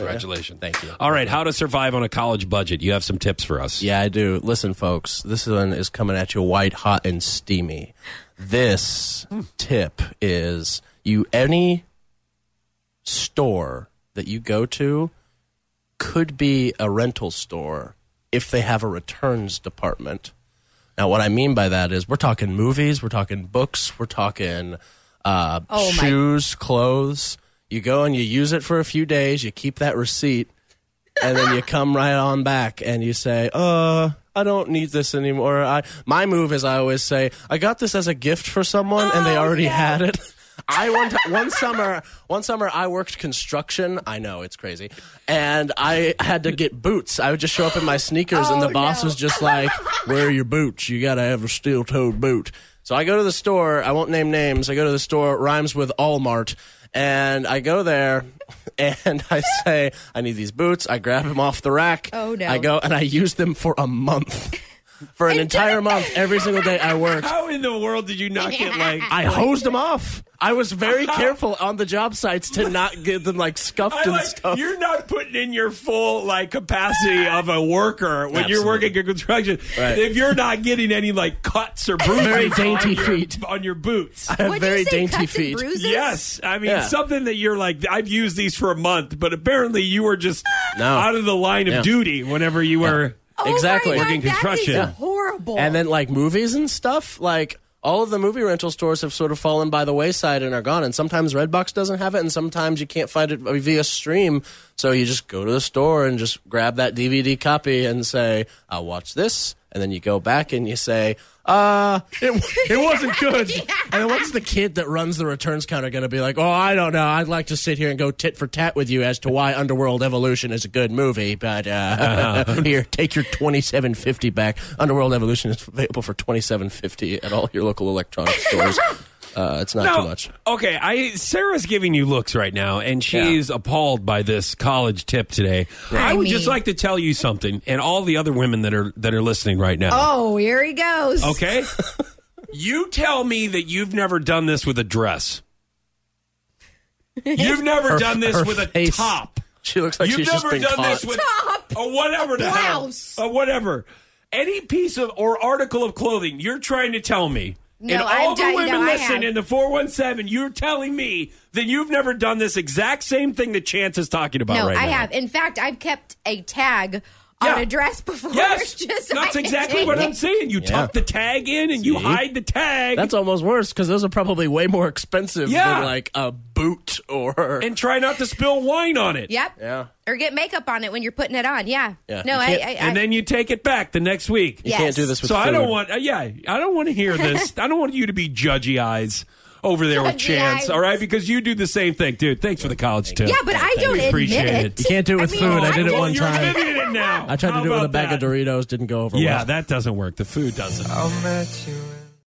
Congratulations. Thank you. All right, how to survive on a college budget. You have some tips for us. Yeah, I do. Listen, folks, this one is coming at you white, hot, and steamy. This tip is you any store that you go to could be a rental store if they have a returns department. Now, what I mean by that is we're talking movies, we're talking books, we're talking uh, Oh, my- shoes, clothes. You go and you use it for a few days, you keep that receipt, and then you come right on back and you say, "Uh, I don't need this anymore." I my move is I always say, "I got this as a gift for someone, and they Oh, already no. had it." I one ti- one summer one summer I worked construction. I know it's crazy, and I had to get boots. I would just show up in my sneakers, and the Oh, boss no. was just like, "Where are your boots? You got to have a steel-toed boot." So I go to the store. I won't name names. I go to the store. Rhymes with Allmart, and I go there. And I say, I need these boots. I grab them off the rack. Oh, no. I go and I use them for a month. For an entire month, every single day I worked. How in the world did you not get like? I hosed them off. I was very careful on the job sites to not get them like scuffed I and like, stuff. you're not putting in your full like capacity of a worker when you're working in construction. Right. If you're not getting any like cuts or bruises Very dainty on your, feet. on your boots. I have What'd very you say, dainty cuts feet. bruises? Yes, I mean Yeah. something that you're like I've used these for a month, but apparently you were just No. out of the line of Yeah. duty whenever you were. Oh Exactly. my God, Working that is construction. Yeah. horrible. And then like movies and stuff, like all of the movie rental stores have sort of fallen by the wayside and are gone. And sometimes Redbox doesn't have it, and sometimes you can't find it via stream. So you just go to the store and just grab that DVD copy and say, "I'll watch this." And then you go back and you say, "Uh, it, it wasn't good." And then what's the kid that runs the returns counter going to be like? Oh, I don't know. I'd like to sit here and go tit for tat with you as to why Underworld Evolution is a good movie, but uh, here, take your twenty seven fifty back. Underworld Evolution is available for twenty seven fifty at all your local electronic stores. Uh, it's not too much. Okay, I Sarah's giving you looks right now, and she's appalled by this college tip today. I I would just like to tell you something, and all the other women that are that are listening right now. oh, here he goes. Okay, you tell me that you've never done this with a dress. You've never Her- done this her with a top. She looks like You've she's just never been done caught. this with a Top. or whatever the hell, Blouse. or whatever. Any piece of or article of clothing you're trying to tell me. No, and all I'm the women no, in the 417, you're telling me that you've never done this exact same thing that Chance is talking about No, right I now. have. In fact, I've kept a tag Yeah. on a dress before. Yes, just that's exactly what. I'm saying. You tuck the tag in and you hide the tag That's almost worse because those are probably way more expensive Yeah. than like a boot or. and try not to spill wine on it. Yep. yeah. Or get makeup on it when you're putting it on. Yeah. Yeah. No, I, I, I. And then you take it back the next week. You Yes. can't do this with So I don't want, uh, yeah, I don't want to hear this. I don't want you to be judgy eyes over there with Chance, all right? Because you do the same thing, dude. Thanks for the college tip. yeah, but I don't We admit appreciate it. it. You can't do it with I food. mean, I did it one you're time. admitting it now. I tried How to do it with a about bag of? Doritos. Didn't go over Yeah, well. that doesn't work. The food doesn't. I'll met you